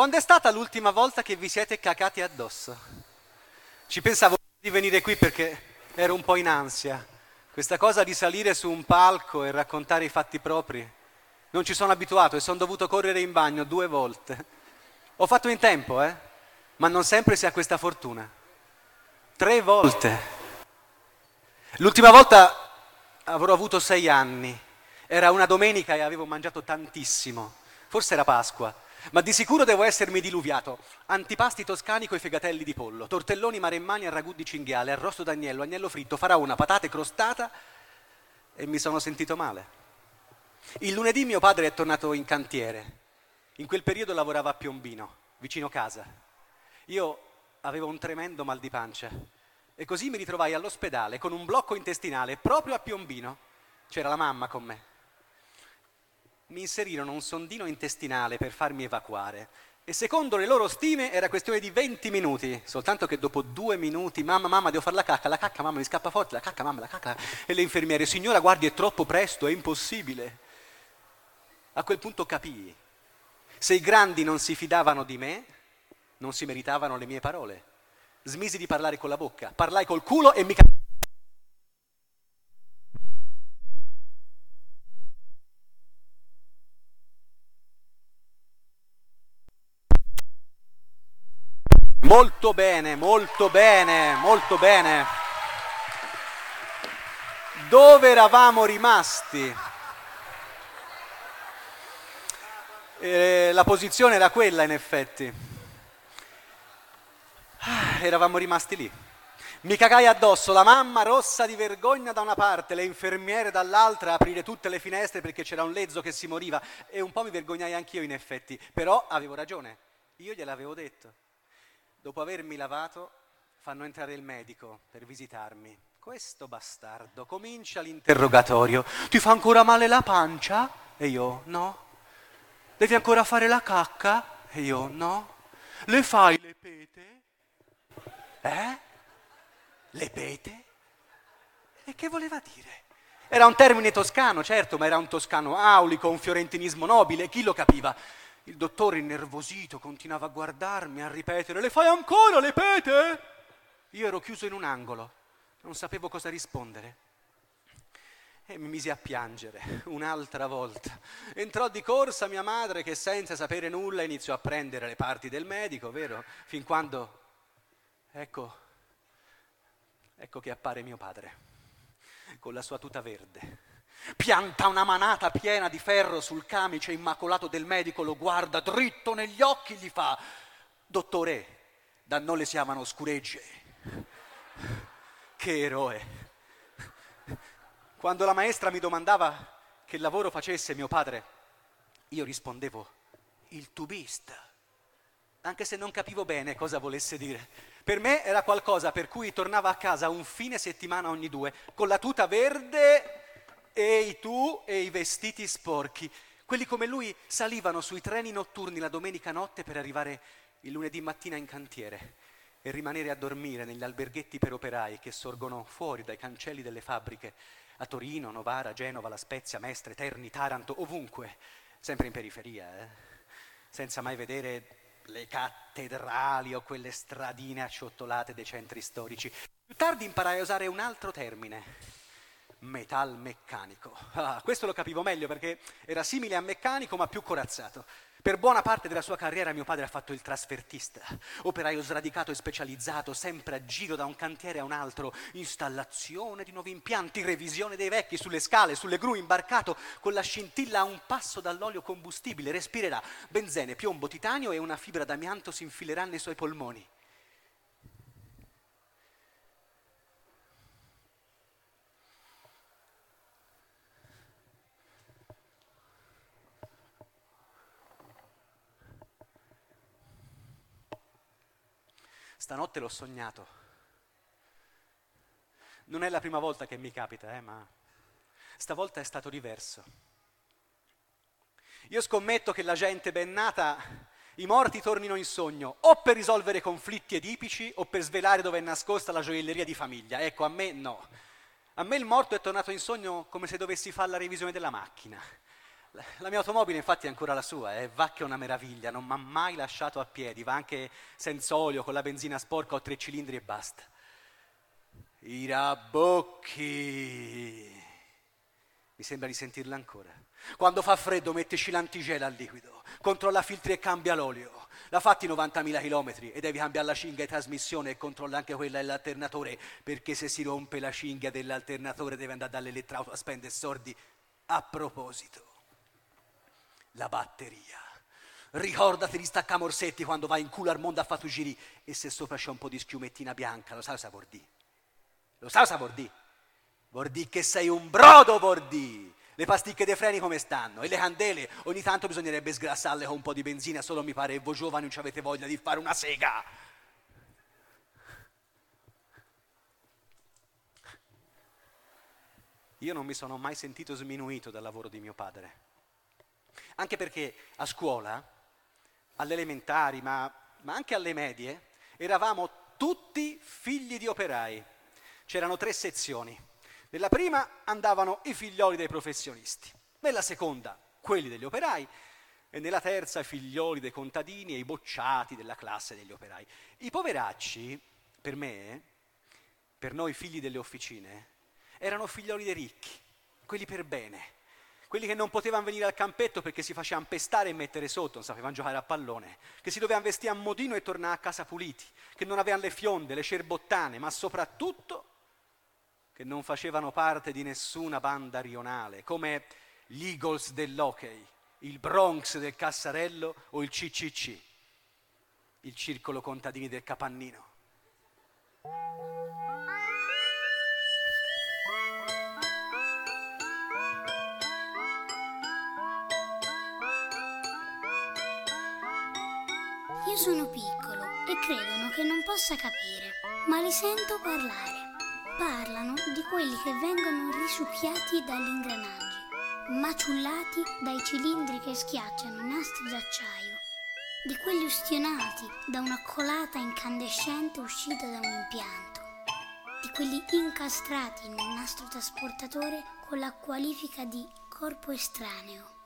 quando è stata l'ultima volta che vi siete cacati addosso? Ci pensavo di venire qui perché ero un po' in ansia. Questa cosa di salire su un palco e raccontare i fatti propri, non ci sono abituato e sono dovuto correre in bagno due volte. Ho fatto in tempo, eh? Ma non sempre si ha questa fortuna. Tre volte. L'ultima volta avrò avuto sei anni. Era una domenica e avevo mangiato tantissimo. Forse era Pasqua. Ma di sicuro devo essermi diluviato. Antipasti toscani coi fegatelli di pollo, tortelloni maremmani a ragù di cinghiale, arrosto d'agnello, agnello fritto, faraona, patate crostata e mi sono sentito male. Il lunedì mio padre è tornato in cantiere. In quel periodo lavorava a Piombino, vicino casa. Io avevo un tremendo mal di pancia e così mi ritrovai all'ospedale con un blocco intestinale proprio a Piombino. C'era la mamma con me mi inserirono un sondino intestinale per farmi evacuare e secondo le loro stime era questione di 20 minuti, soltanto che dopo due minuti, mamma, mamma, devo fare la cacca, la cacca, mamma, mi scappa forte, la cacca, mamma, la cacca, e le infermiere, signora, guardi, è troppo presto, è impossibile. A quel punto capii, se i grandi non si fidavano di me, non si meritavano le mie parole. Smisi di parlare con la bocca, parlai col culo e mi capì. Molto bene, molto bene, molto bene. Dove eravamo rimasti? Eh, la posizione era quella in effetti. Ah, eravamo rimasti lì. Mi cagai addosso, la mamma rossa di vergogna da una parte, le infermiere dall'altra, aprire tutte le finestre perché c'era un lezzo che si moriva e un po' mi vergognai anch'io in effetti, però avevo ragione, io gliel'avevo detto. Dopo avermi lavato, fanno entrare il medico per visitarmi. Questo bastardo comincia l'interrogatorio. Ti fa ancora male la pancia? E io no. Devi ancora fare la cacca? E io no. Le fai le pete? Eh? Le pete? E che voleva dire? Era un termine toscano, certo, ma era un toscano aulico, un fiorentinismo nobile, chi lo capiva? Il dottore innervosito continuava a guardarmi, a ripetere, le fai ancora le pete? Io ero chiuso in un angolo, non sapevo cosa rispondere. E mi misi a piangere un'altra volta. Entrò di corsa mia madre che senza sapere nulla iniziò a prendere le parti del medico, vero? Fin quando, ecco, ecco che appare mio padre, con la sua tuta verde pianta una manata piena di ferro sul camice immacolato del medico, lo guarda dritto negli occhi, gli fa, dottore, da noi le si chiamano scuregge. Che eroe. Quando la maestra mi domandava che lavoro facesse mio padre, io rispondevo, il tubista, anche se non capivo bene cosa volesse dire. Per me era qualcosa per cui tornava a casa un fine settimana ogni due, con la tuta verde Ehi tu e i vestiti sporchi. Quelli come lui salivano sui treni notturni la domenica notte per arrivare il lunedì mattina in cantiere e rimanere a dormire negli alberghetti per operai che sorgono fuori dai cancelli delle fabbriche a Torino, Novara, Genova, La Spezia, Mestre, Terni, Taranto, ovunque, sempre in periferia, eh? senza mai vedere le cattedrali o quelle stradine acciottolate dei centri storici. Più tardi imparai a usare un altro termine, metalmeccanico. Ah, questo lo capivo meglio perché era simile a meccanico ma più corazzato. Per buona parte della sua carriera mio padre ha fatto il trasfertista, operaio sradicato e specializzato, sempre a giro da un cantiere a un altro, installazione di nuovi impianti, revisione dei vecchi, sulle scale, sulle gru, imbarcato, con la scintilla a un passo dall'olio combustibile, respirerà benzene, piombo, titanio e una fibra d'amianto si infilerà nei suoi polmoni. Stanotte l'ho sognato. Non è la prima volta che mi capita, eh, ma stavolta è stato diverso. Io scommetto che la gente ben nata, i morti tornino in sogno, o per risolvere conflitti edipici o per svelare dove è nascosta la gioielleria di famiglia. Ecco, a me no. A me il morto è tornato in sogno come se dovessi fare la revisione della macchina. La mia automobile infatti è ancora la sua, è va che è una meraviglia, non mi ha mai lasciato a piedi, va anche senza olio, con la benzina sporca, ho tre cilindri e basta. I rabocchi. Mi sembra di sentirla ancora. Quando fa freddo metteci l'antigela al liquido, controlla filtri e cambia l'olio. La fatti 90.000 km e devi cambiare la cinghia di trasmissione e controlla anche quella dell'alternatore, perché se si rompe la cinghia dell'alternatore deve andare dall'elettrauto a spendere soldi. A proposito, la batteria. Ricordati di stacca morsetti quando vai in culo al mondo a fare giri e se sopra c'è un po' di schiumettina bianca, lo sai cosa vuol dire? Lo sai cosa vuol dire? Vuol dire che sei un brodo, vuol dire. Le pasticche dei freni come stanno? E le candele? Ogni tanto bisognerebbe sgrassarle con un po' di benzina, solo mi pare che voi giovani non avete voglia di fare una sega. Io non mi sono mai sentito sminuito dal lavoro di mio padre. Anche perché a scuola, alle elementari, ma, ma anche alle medie, eravamo tutti figli di operai. C'erano tre sezioni. Nella prima andavano i figlioli dei professionisti, nella seconda quelli degli operai e nella terza i figlioli dei contadini e i bocciati della classe degli operai. I poveracci, per me, per noi figli delle officine, erano figlioli dei ricchi, quelli per bene, quelli che non potevano venire al campetto perché si facevano pestare e mettere sotto, non sapevano giocare a pallone, che si dovevano vestire a modino e tornare a casa puliti, che non avevano le fionde, le cerbottane, ma soprattutto che non facevano parte di nessuna banda rionale, come gli Eagles dell'hockey, il Bronx del Cassarello o il CCC, il Circolo Contadini del Capannino. Io sono piccolo e credono che non possa capire, ma li sento parlare. Parlano di quelli che vengono risucchiati dagli ingranaggi, maciullati dai cilindri che schiacciano nastri d'acciaio, di quelli ustionati da una colata incandescente uscita da un impianto, di quelli incastrati in un nastro trasportatore con la qualifica di corpo estraneo.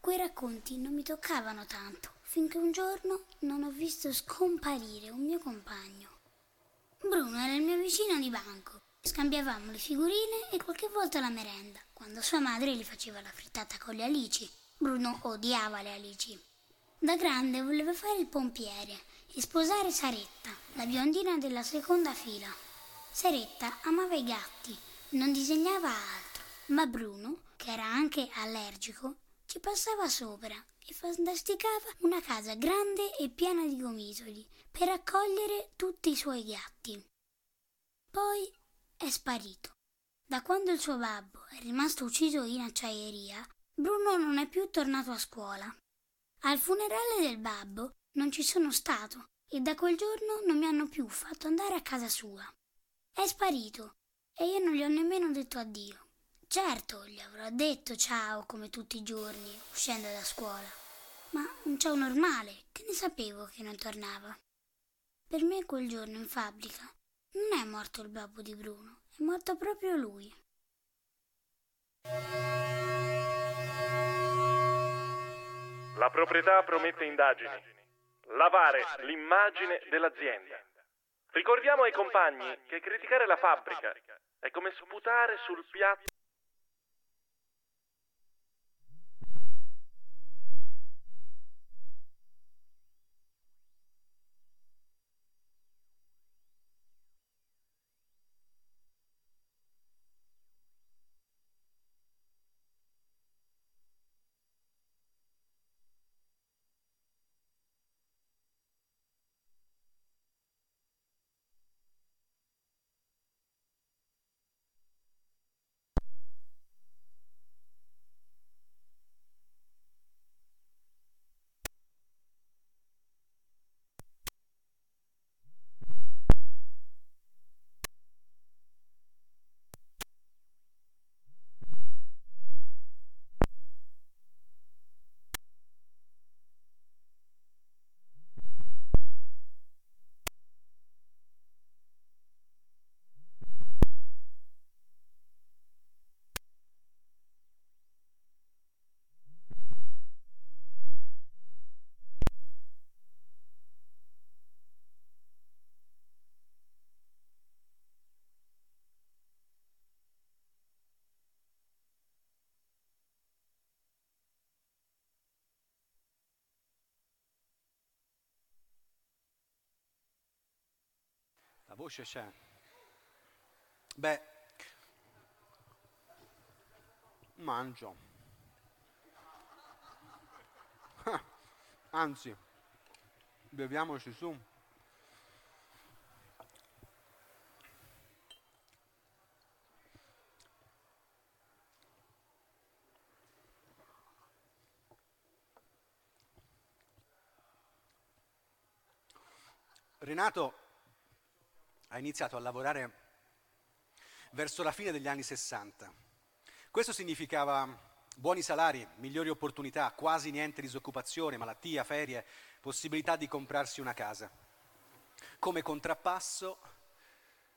Quei racconti non mi toccavano tanto finché un giorno non ho visto scomparire un mio compagno. Bruno era il mio vicino di banco. Scambiavamo le figurine e qualche volta la merenda, quando sua madre gli faceva la frittata con le alici. Bruno odiava le alici. Da grande voleva fare il pompiere e sposare Saretta, la biondina della seconda fila. Saretta amava i gatti, non disegnava altro, ma Bruno, che era anche allergico, ci passava sopra e fantasticava una casa grande e piena di gomitoli per accogliere tutti i suoi gatti. Poi è sparito. Da quando il suo babbo è rimasto ucciso in acciaieria, Bruno non è più tornato a scuola. Al funerale del babbo non ci sono stato e da quel giorno non mi hanno più fatto andare a casa sua. È sparito e io non gli ho nemmeno detto addio. Certo, gli avrò detto ciao come tutti i giorni, uscendo da scuola, ma un ciao normale, che ne sapevo che non tornava. Per me quel giorno in fabbrica non è morto il babbo di Bruno, è morto proprio lui. La proprietà promette indagini. Lavare l'immagine dell'azienda. Ricordiamo ai compagni che criticare la fabbrica è come sputare sul piatto voce c'è. Beh, mangio. Anzi, beviamoci su. Renato ha iniziato a lavorare verso la fine degli anni 60. Questo significava buoni salari, migliori opportunità, quasi niente disoccupazione, malattia, ferie, possibilità di comprarsi una casa. Come contrappasso,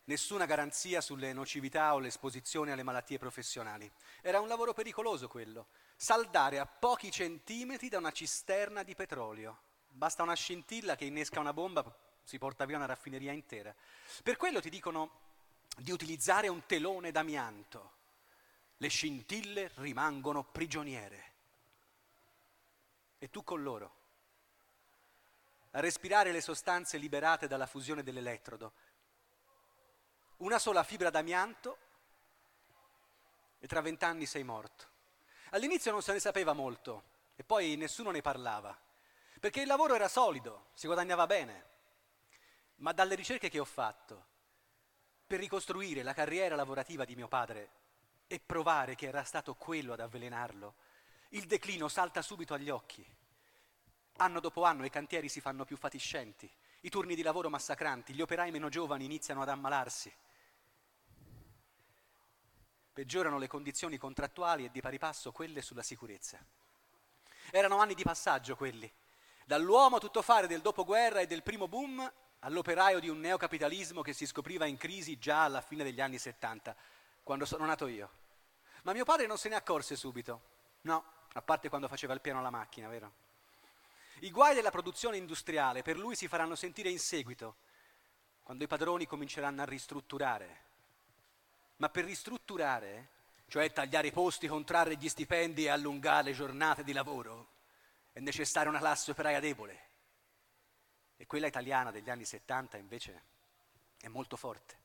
nessuna garanzia sulle nocività o l'esposizione alle malattie professionali. Era un lavoro pericoloso quello, saldare a pochi centimetri da una cisterna di petrolio. Basta una scintilla che innesca una bomba si porta via una raffineria intera. Per quello ti dicono di utilizzare un telone d'amianto. Le scintille rimangono prigioniere. E tu con loro. A respirare le sostanze liberate dalla fusione dell'elettrodo. Una sola fibra d'amianto e tra vent'anni sei morto. All'inizio non se ne sapeva molto e poi nessuno ne parlava, perché il lavoro era solido, si guadagnava bene, ma dalle ricerche che ho fatto per ricostruire la carriera lavorativa di mio padre e provare che era stato quello ad avvelenarlo, il declino salta subito agli occhi. Anno dopo anno i cantieri si fanno più fatiscenti, i turni di lavoro massacranti, gli operai meno giovani iniziano ad ammalarsi. Peggiorano le condizioni contrattuali e di pari passo quelle sulla sicurezza. Erano anni di passaggio quelli, dall'uomo tuttofare del dopoguerra e del primo boom all'operaio di un neocapitalismo che si scopriva in crisi già alla fine degli anni 70, quando sono nato io. Ma mio padre non se ne accorse subito, no, a parte quando faceva il piano alla macchina, vero? I guai della produzione industriale per lui si faranno sentire in seguito, quando i padroni cominceranno a ristrutturare. Ma per ristrutturare, cioè tagliare i posti, contrarre gli stipendi e allungare le giornate di lavoro, è necessaria una classe operaia debole e quella italiana degli anni 70 invece è molto forte,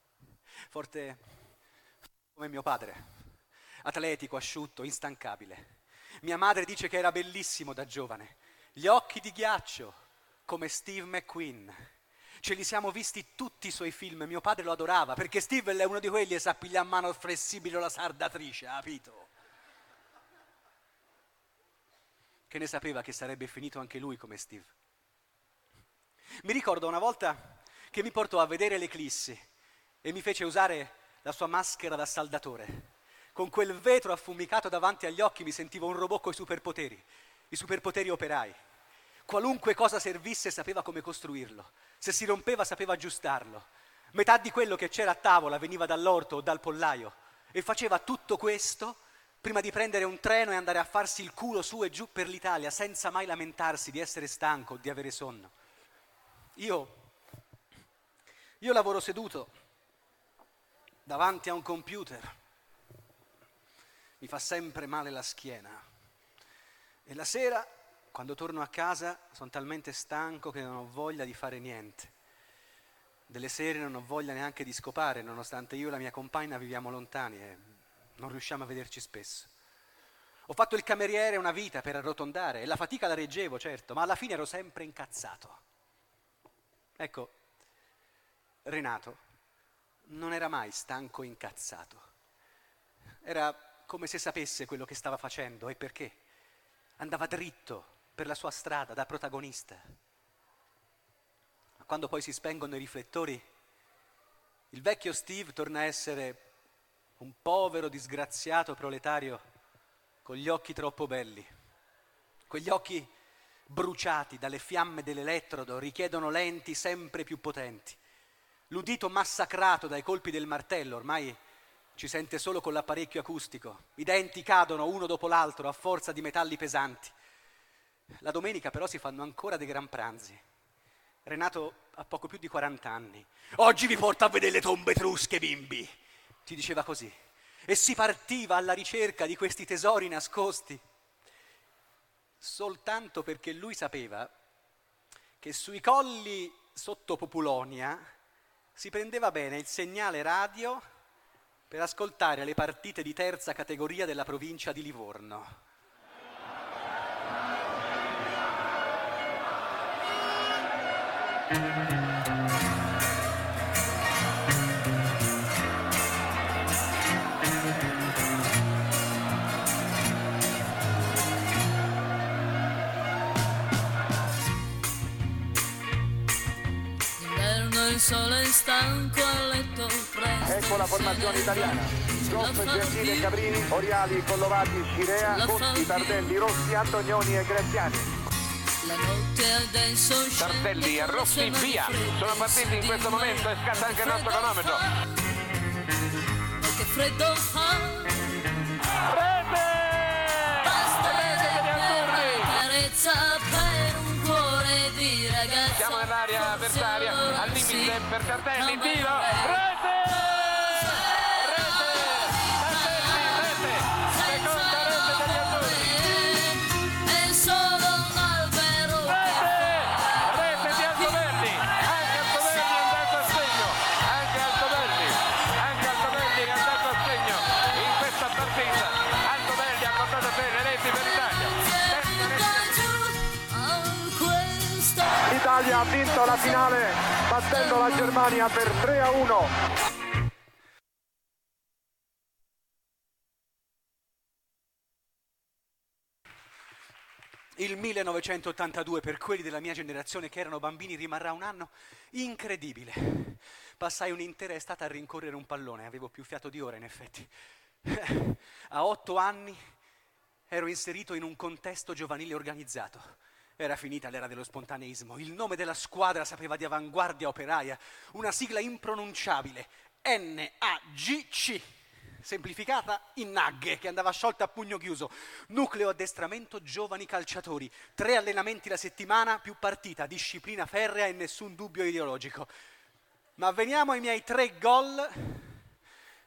forte come mio padre, atletico, asciutto, instancabile. Mia madre dice che era bellissimo da giovane, gli occhi di ghiaccio come Steve McQueen. Ce li siamo visti tutti i suoi film, mio padre lo adorava, perché Steve è uno di quelli che sa pigliare a mano flessibile la sardatrice, capito? Che ne sapeva che sarebbe finito anche lui come Steve. Mi ricordo una volta che mi portò a vedere l'eclissi e mi fece usare la sua maschera da saldatore. Con quel vetro affumicato davanti agli occhi mi sentivo un robot con i superpoteri, i superpoteri operai. Qualunque cosa servisse sapeva come costruirlo, se si rompeva sapeva aggiustarlo. Metà di quello che c'era a tavola veniva dall'orto o dal pollaio e faceva tutto questo prima di prendere un treno e andare a farsi il culo su e giù per l'Italia senza mai lamentarsi di essere stanco o di avere sonno. Io, io lavoro seduto davanti a un computer, mi fa sempre male la schiena e la sera, quando torno a casa, sono talmente stanco che non ho voglia di fare niente. Delle sere non ho voglia neanche di scopare, nonostante io e la mia compagna viviamo lontani e non riusciamo a vederci spesso. Ho fatto il cameriere una vita per arrotondare e la fatica la reggevo, certo, ma alla fine ero sempre incazzato. Ecco, Renato non era mai stanco e incazzato. Era come se sapesse quello che stava facendo e perché. Andava dritto per la sua strada da protagonista. Ma quando poi si spengono i riflettori, il vecchio Steve torna a essere un povero, disgraziato proletario con gli occhi troppo belli. Quegli occhi bruciati dalle fiamme dell'elettrodo, richiedono lenti sempre più potenti. L'udito massacrato dai colpi del martello, ormai ci sente solo con l'apparecchio acustico. I denti cadono uno dopo l'altro a forza di metalli pesanti. La domenica però si fanno ancora dei gran pranzi. Renato ha poco più di 40 anni. Oggi vi porto a vedere le tombe etrusche, bimbi, ti diceva così. E si partiva alla ricerca di questi tesori nascosti soltanto perché lui sapeva che sui colli sotto Populonia si prendeva bene il segnale radio per ascoltare le partite di terza categoria della provincia di Livorno. Il sole stanco a letto presto Ecco la formazione italiana. Goff, Gentile, Cabrini, Oriali, Collovati, Scirea, Conti, Tardelli, Rossi, Antonioni e Graziani. Tardelli e Rossi via. Sono partiti in questo momento e scatta anche il nostro cronometro. Che freddo per Tardelli, tiro, rete! Rete! Tardelli, rete! Seconda rete degli azzurri! È solo un albero Rete! Rete di Altovelli! Anche Altovelli è andato a segno! Anche Altovelli! Anche Altovelli è andato a segno in questa partita! Altovelli ha portato le reti per l'Italia! L'Italia ha vinto la finale battendo la Germania per 3 a 1. Il 1982 per quelli della mia generazione che erano bambini rimarrà un anno incredibile. Passai un'intera estate a rincorrere un pallone, avevo più fiato di ora in effetti. A otto anni ero inserito in un contesto giovanile organizzato. Era finita l'era dello spontaneismo. Il nome della squadra sapeva di avanguardia operaia, una sigla impronunciabile, NAGC, semplificata in NAG, che andava sciolta a pugno chiuso. Nucleo addestramento giovani calciatori, tre allenamenti la settimana più partita, disciplina ferrea e nessun dubbio ideologico. Ma veniamo ai miei tre gol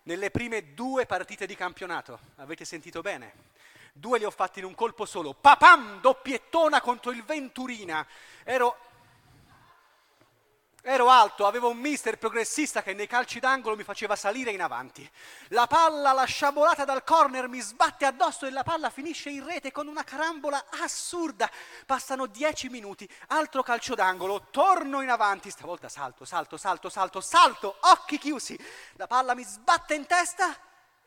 nelle prime due partite di campionato. Avete sentito bene? Due li ho fatti in un colpo solo. Papam, doppiettona contro il Venturina. Ero, ero alto, avevo un mister progressista che nei calci d'angolo mi faceva salire in avanti. La palla, la sciabolata dal corner, mi sbatte addosso e la palla finisce in rete con una carambola assurda. Passano dieci minuti, altro calcio d'angolo, torno in avanti, stavolta salto, salto, salto, salto, salto, occhi chiusi. La palla mi sbatte in testa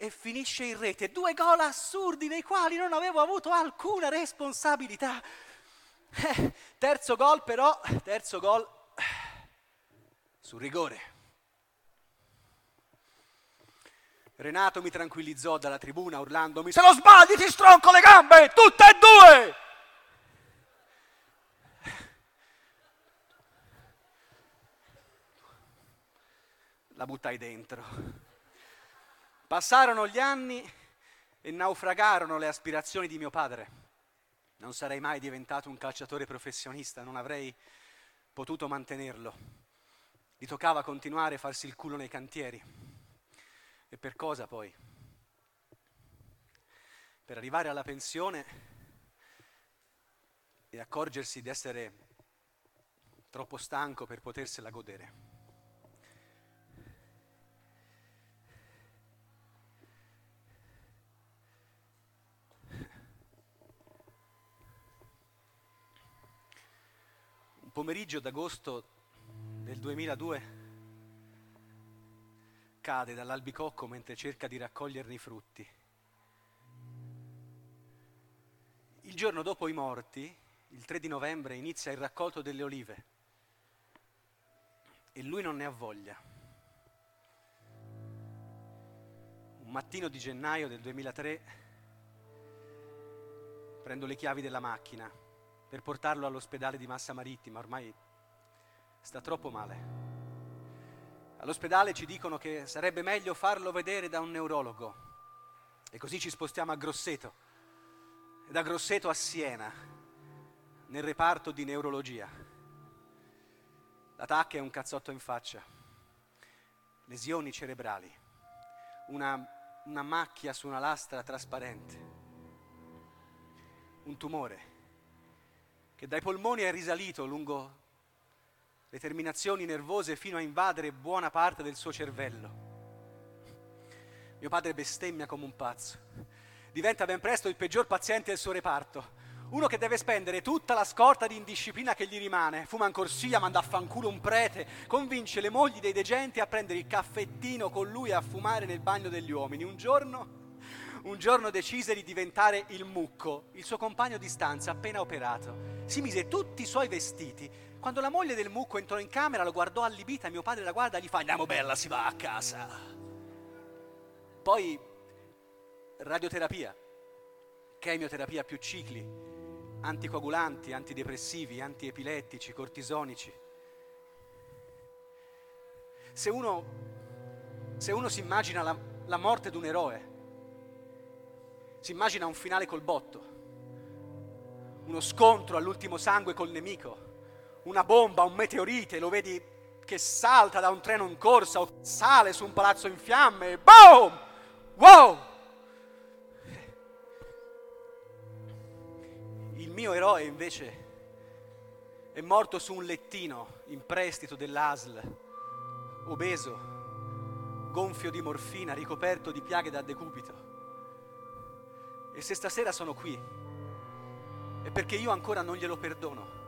e finisce in rete. Due gol assurdi nei quali non avevo avuto alcuna responsabilità. Eh, terzo gol però, terzo gol sul rigore. Renato mi tranquillizzò dalla tribuna urlandomi: Se lo sbagli ti stronco le gambe, tutte e due! La buttai dentro. Passarono gli anni e naufragarono le aspirazioni di mio padre. Non sarei mai diventato un calciatore professionista, non avrei potuto mantenerlo. Gli toccava continuare a farsi il culo nei cantieri. E per cosa poi? Per arrivare alla pensione e accorgersi di essere troppo stanco per potersela godere. Un pomeriggio d'agosto del 2002 cade dall'albicocco mentre cerca di raccoglierne i frutti. Il giorno dopo i morti, il 3 di novembre, inizia il raccolto delle olive e lui non ne ha voglia. Un mattino di gennaio del 2003 prendo le chiavi della macchina per portarlo all'ospedale di Massa Marittima, ormai sta troppo male. All'ospedale ci dicono che sarebbe meglio farlo vedere da un neurologo. E così ci spostiamo a Grosseto e da Grosseto a Siena, nel reparto di neurologia. La tacca è un cazzotto in faccia, lesioni cerebrali, una, una macchia su una lastra trasparente, un tumore che dai polmoni è risalito lungo le terminazioni nervose fino a invadere buona parte del suo cervello. Mio padre bestemmia come un pazzo. Diventa ben presto il peggior paziente del suo reparto. Uno che deve spendere tutta la scorta di indisciplina che gli rimane, fuma in corsia, manda a fanculo un prete, convince le mogli dei degenti a prendere il caffettino con lui a fumare nel bagno degli uomini. Un giorno, un giorno decise di diventare il mucco, il suo compagno di stanza appena operato. Si mise tutti i suoi vestiti. Quando la moglie del mucco entrò in camera, lo guardò allibita, mio padre la guarda e gli fa andiamo bella, si va a casa. Poi radioterapia, chemioterapia più cicli, anticoagulanti, antidepressivi, antiepilettici, cortisonici. Se uno, se uno si immagina la, la morte di un eroe, si immagina un finale col botto, uno scontro all'ultimo sangue col nemico, una bomba, un meteorite, lo vedi che salta da un treno in corsa o sale su un palazzo in fiamme, boom! Wow! Il mio eroe invece è morto su un lettino in prestito dell'ASL, obeso, gonfio di morfina, ricoperto di piaghe da decubito. E se stasera sono qui, è perché io ancora non glielo perdono.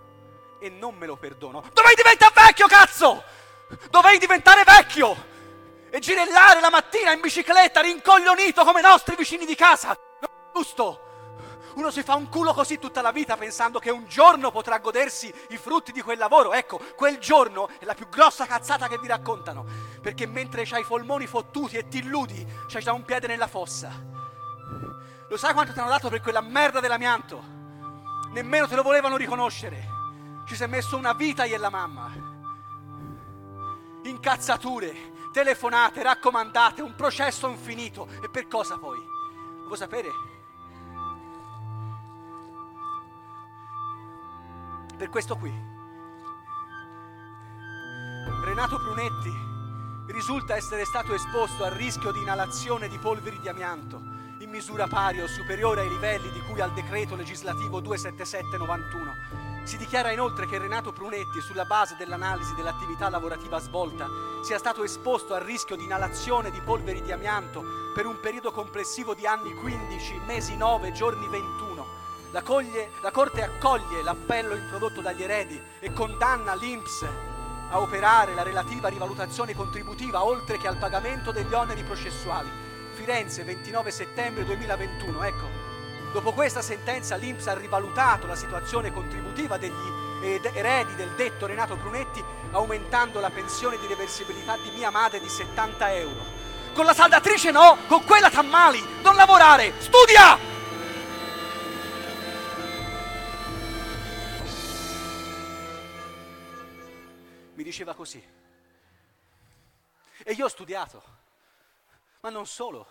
E non me lo perdono. Dovevi diventare vecchio, cazzo! Dovevi diventare vecchio! E girellare la mattina in bicicletta, rincoglionito come i nostri vicini di casa. Non è giusto! Uno si fa un culo così tutta la vita pensando che un giorno potrà godersi i frutti di quel lavoro. Ecco, quel giorno è la più grossa cazzata che vi raccontano. Perché mentre c'hai i polmoni fottuti e ti illudi, c'hai già un piede nella fossa. Lo sai quanto ti hanno dato per quella merda dell'amianto? Nemmeno te lo volevano riconoscere. Ci sei messo una vita io e la mamma. Incazzature, telefonate, raccomandate, un processo infinito. E per cosa poi? Lo vuoi sapere? Per questo qui. Renato Prunetti risulta essere stato esposto al rischio di inalazione di polveri di amianto misura pari o superiore ai livelli di cui al decreto legislativo 27791. Si dichiara inoltre che Renato Prunetti, sulla base dell'analisi dell'attività lavorativa svolta, sia stato esposto al rischio di inalazione di polveri di amianto per un periodo complessivo di anni 15, mesi 9, giorni 21. La, coglie, la Corte accoglie l'appello introdotto dagli eredi e condanna l'INPS a operare la relativa rivalutazione contributiva oltre che al pagamento degli oneri processuali. Firenze, 29 settembre 2021. Ecco, dopo questa sentenza l'INPS ha rivalutato la situazione contributiva degli ed- eredi del detto Renato Brunetti, aumentando la pensione di reversibilità di mia madre di 70 euro. Con la saldatrice no, con quella t'ammali, non lavorare, studia! Mi diceva così. E io ho studiato, ma non solo.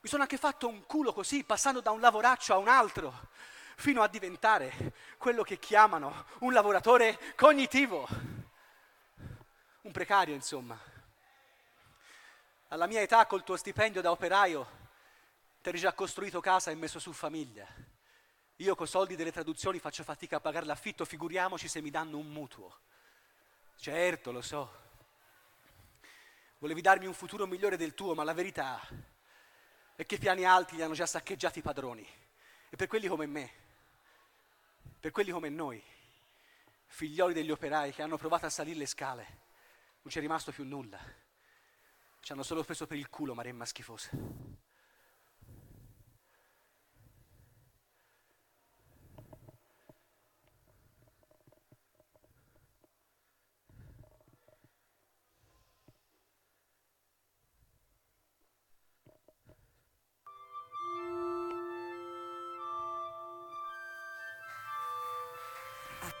Mi sono anche fatto un culo così, passando da un lavoraccio a un altro, fino a diventare quello che chiamano un lavoratore cognitivo. Un precario, insomma. Alla mia età, col tuo stipendio da operaio, ti eri già costruito casa e messo su famiglia. Io con soldi delle traduzioni faccio fatica a pagare l'affitto, figuriamoci se mi danno un mutuo. Certo, lo so. Volevi darmi un futuro migliore del tuo, ma la verità è che piani alti li hanno già saccheggiati i padroni. E per quelli come me, per quelli come noi, figlioli degli operai che hanno provato a salire le scale, non c'è rimasto più nulla. Ci hanno solo preso per il culo, maremma schifosa.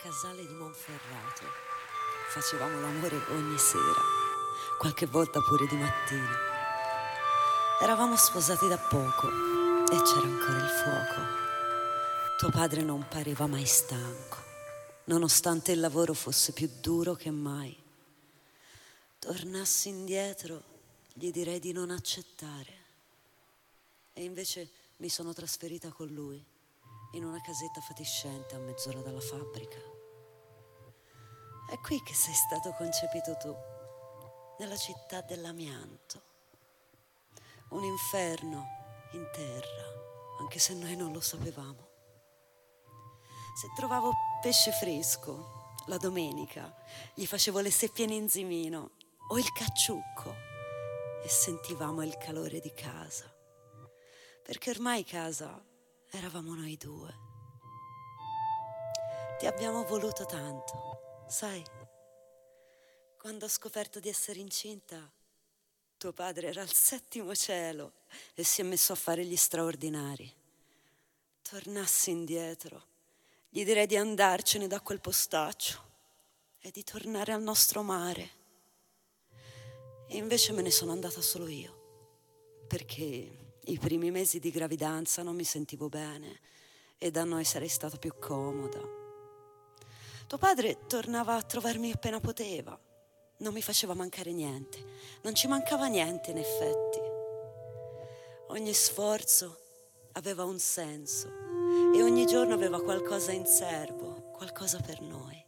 Casale di Monferrato facevamo l'amore ogni sera, qualche volta pure di mattina. Eravamo sposati da poco e c'era ancora il fuoco. Tuo padre non pareva mai stanco, nonostante il lavoro fosse più duro che mai. Tornassi indietro, gli direi di non accettare. E invece mi sono trasferita con lui in una casetta fatiscente a mezz'ora dalla fabbrica. È qui che sei stato concepito tu, nella città dell'amianto. Un inferno in terra, anche se noi non lo sapevamo. Se trovavo pesce fresco la domenica, gli facevo le seppie in inzimino o il cacciucco e sentivamo il calore di casa. Perché ormai casa eravamo noi due. Ti abbiamo voluto tanto, sai? Quando ho scoperto di essere incinta, tuo padre era al settimo cielo e si è messo a fare gli straordinari. Tornassi indietro, gli direi di andarcene da quel postaccio e di tornare al nostro mare. E invece me ne sono andata solo io, perché i primi mesi di gravidanza non mi sentivo bene e da noi sarei stata più comoda. Tuo padre tornava a trovarmi appena poteva, non mi faceva mancare niente, non ci mancava niente in effetti. Ogni sforzo aveva un senso e ogni giorno aveva qualcosa in serbo, qualcosa per noi.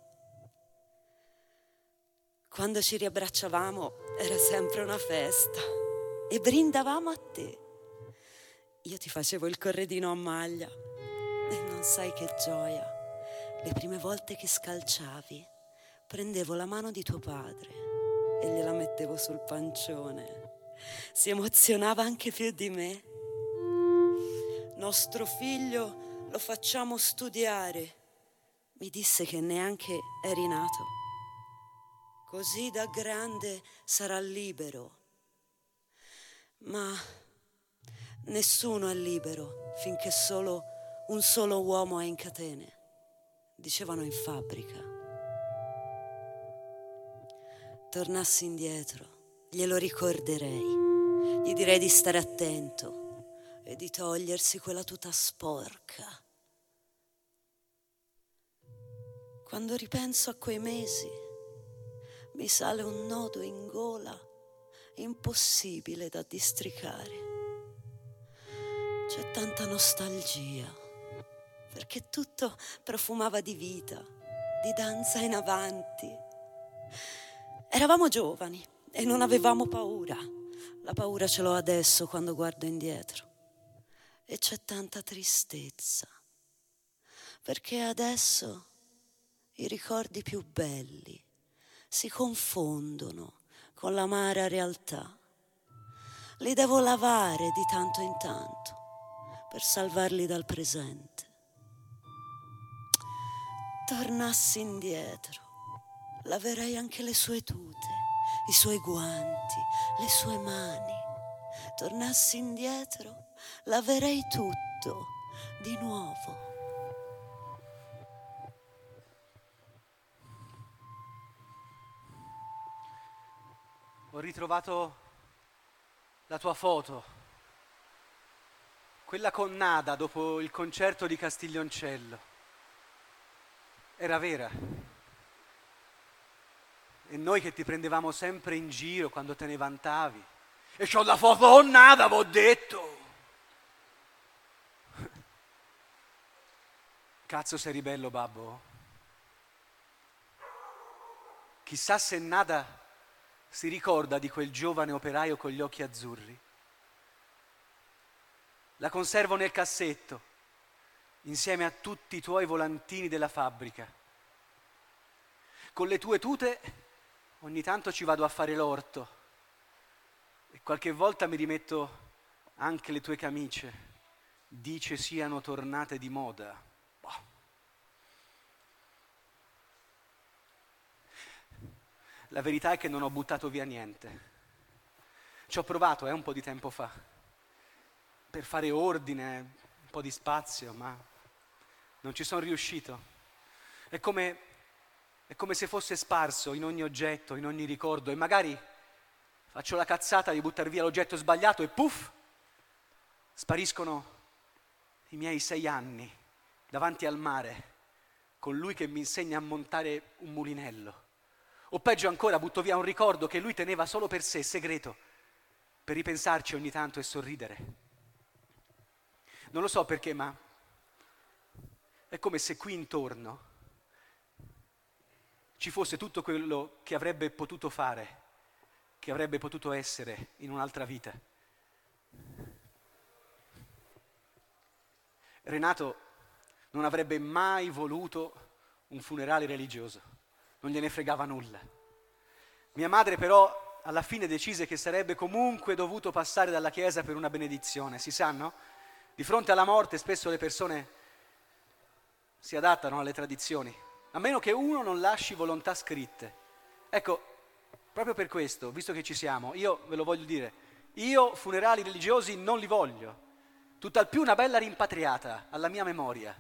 Quando ci riabbracciavamo era sempre una festa e brindavamo a te. Io ti facevo il corredino a maglia e non sai che gioia. Le prime volte che scalciavi, prendevo la mano di tuo padre e gliela mettevo sul pancione. Si emozionava anche più di me. Nostro figlio lo facciamo studiare. Mi disse che neanche eri nato. Così da grande sarà libero. Ma nessuno è libero finché solo un solo uomo è in catene, dicevano in fabbrica. Tornassi indietro, glielo ricorderei, gli direi di stare attento e di togliersi quella tuta sporca Quando ripenso a quei mesi, mi sale un nodo in gola impossibile da districare. C'è tanta nostalgia, perché tutto profumava di vita, di danza in avanti. Eravamo giovani e non avevamo paura. La paura ce l'ho adesso quando guardo indietro. E c'è tanta tristezza, perché adesso i ricordi più belli si confondono con l'amara realtà. Li devo lavare di tanto in tanto per salvarli dal presente. Tornassi indietro, laverei anche le sue tute, i suoi guanti, le sue mani. Tornassi indietro, laverei tutto di nuovo. ho ritrovato la tua foto, quella con Nada dopo il concerto di Castiglioncello. Era vera. E noi che ti prendevamo sempre in giro quando te ne vantavi. E c'ho la foto con Nada, v'ho detto. Cazzo sei bello, babbo. Chissà se Nada si ricorda di quel giovane operaio con gli occhi azzurri. La conservo nel cassetto, insieme a tutti i tuoi volantini della fabbrica. Con le tue tute ogni tanto ci vado a fare l'orto e qualche volta mi rimetto anche le tue camicie. Dice siano tornate di moda. La verità è che non ho buttato via niente. Ci ho provato, eh, un po' di tempo fa, per fare ordine, un po' di spazio, ma non ci sono riuscito. È come, è come se fosse sparso in ogni oggetto, in ogni ricordo e magari faccio la cazzata di buttare via l'oggetto sbagliato e puff, spariscono i miei sei anni davanti al mare con lui che mi insegna a montare un mulinello. O peggio ancora, butto via un ricordo che lui teneva solo per sé, segreto, per ripensarci ogni tanto e sorridere. Non lo so perché, ma è come se qui intorno ci fosse tutto quello che avrebbe potuto fare, che avrebbe potuto essere in un'altra vita. Renato non avrebbe mai voluto un funerale religioso, non gliene fregava nulla. Mia madre però alla fine decise che sarebbe comunque dovuto passare dalla chiesa per una benedizione, si sa, no? Di fronte alla morte spesso le persone si adattano alle tradizioni, a meno che uno non lasci volontà scritte. Ecco, proprio per questo, visto che ci siamo, io ve lo voglio dire, io funerali religiosi non li voglio, tutt'al più una bella rimpatriata alla mia memoria.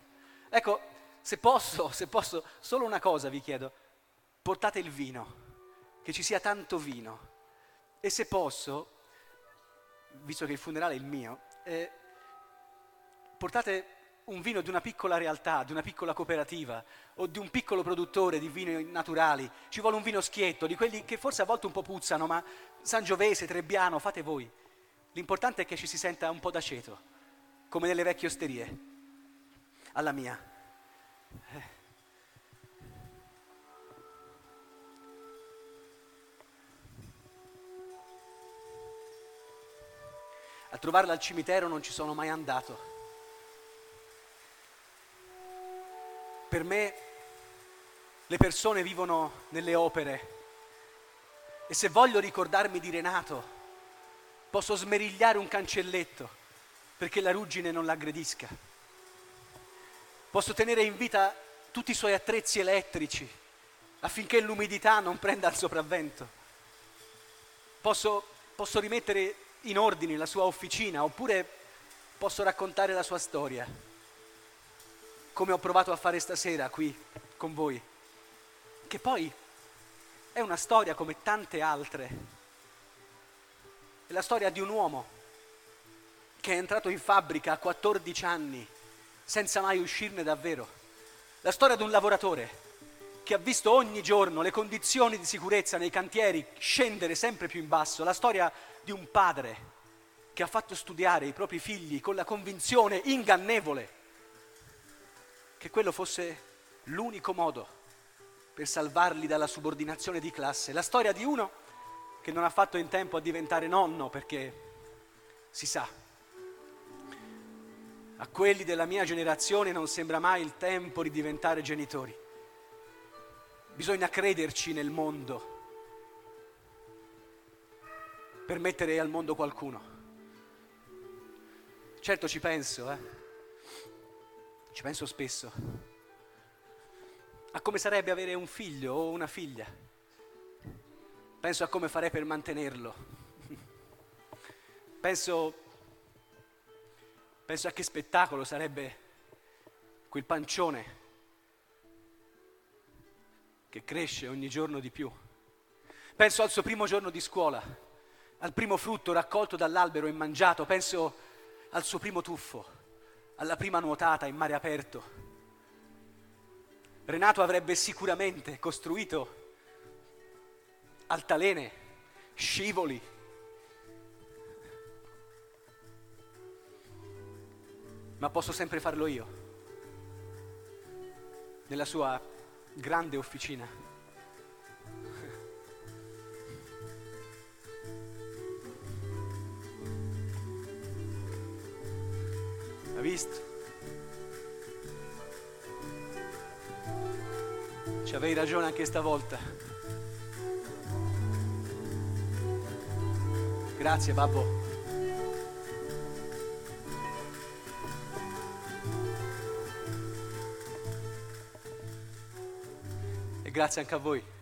Ecco, se posso, se posso, solo una cosa vi chiedo, portate il vino, che ci sia tanto vino. E se posso, visto che il funerale è il mio, eh, portate un vino di una piccola realtà, di una piccola cooperativa o di un piccolo produttore di vini naturali. Ci vuole un vino schietto, di quelli che forse a volte un po' puzzano, ma Sangiovese, Trebbiano, fate voi. L'importante è che ci si senta un po' d'aceto, come nelle vecchie osterie. Alla mia. Eh. A trovarla al cimitero non ci sono mai andato. Per me le persone vivono nelle opere e se voglio ricordarmi di Renato posso smerigliare un cancelletto perché la ruggine non l'aggredisca. Posso tenere in vita tutti i suoi attrezzi elettrici affinché l'umidità non prenda il sopravvento. Posso, posso rimettere in ordine la sua officina oppure posso raccontare la sua storia come ho provato a fare stasera qui con voi, che poi è una storia come tante altre. È la storia di un uomo che è entrato in fabbrica a 14 anni senza mai uscirne davvero. La storia di un lavoratore che ha visto ogni giorno le condizioni di sicurezza nei cantieri scendere sempre più in basso. La storia di un padre che ha fatto studiare i propri figli con la convinzione ingannevole che quello fosse l'unico modo per salvarli dalla subordinazione di classe. La storia di uno che non ha fatto in tempo a diventare nonno perché, si sa, a quelli della mia generazione non sembra mai il tempo di diventare genitori. Bisogna crederci nel mondo per mettere al mondo qualcuno. Certo ci penso, eh. Ci penso spesso. A come sarebbe avere un figlio o una figlia. Penso a come farei per mantenerlo. Penso, penso a che spettacolo sarebbe quel pancione che cresce ogni giorno di più. Penso al suo primo giorno di scuola, al primo frutto raccolto dall'albero e mangiato, penso al suo primo tuffo, alla prima nuotata in mare aperto. Renato avrebbe sicuramente costruito altalene, scivoli. Ma posso sempre farlo io, nella sua grande officina. Visto? Ci avevi ragione anche stavolta. Grazie, babbo. E grazie anche a voi.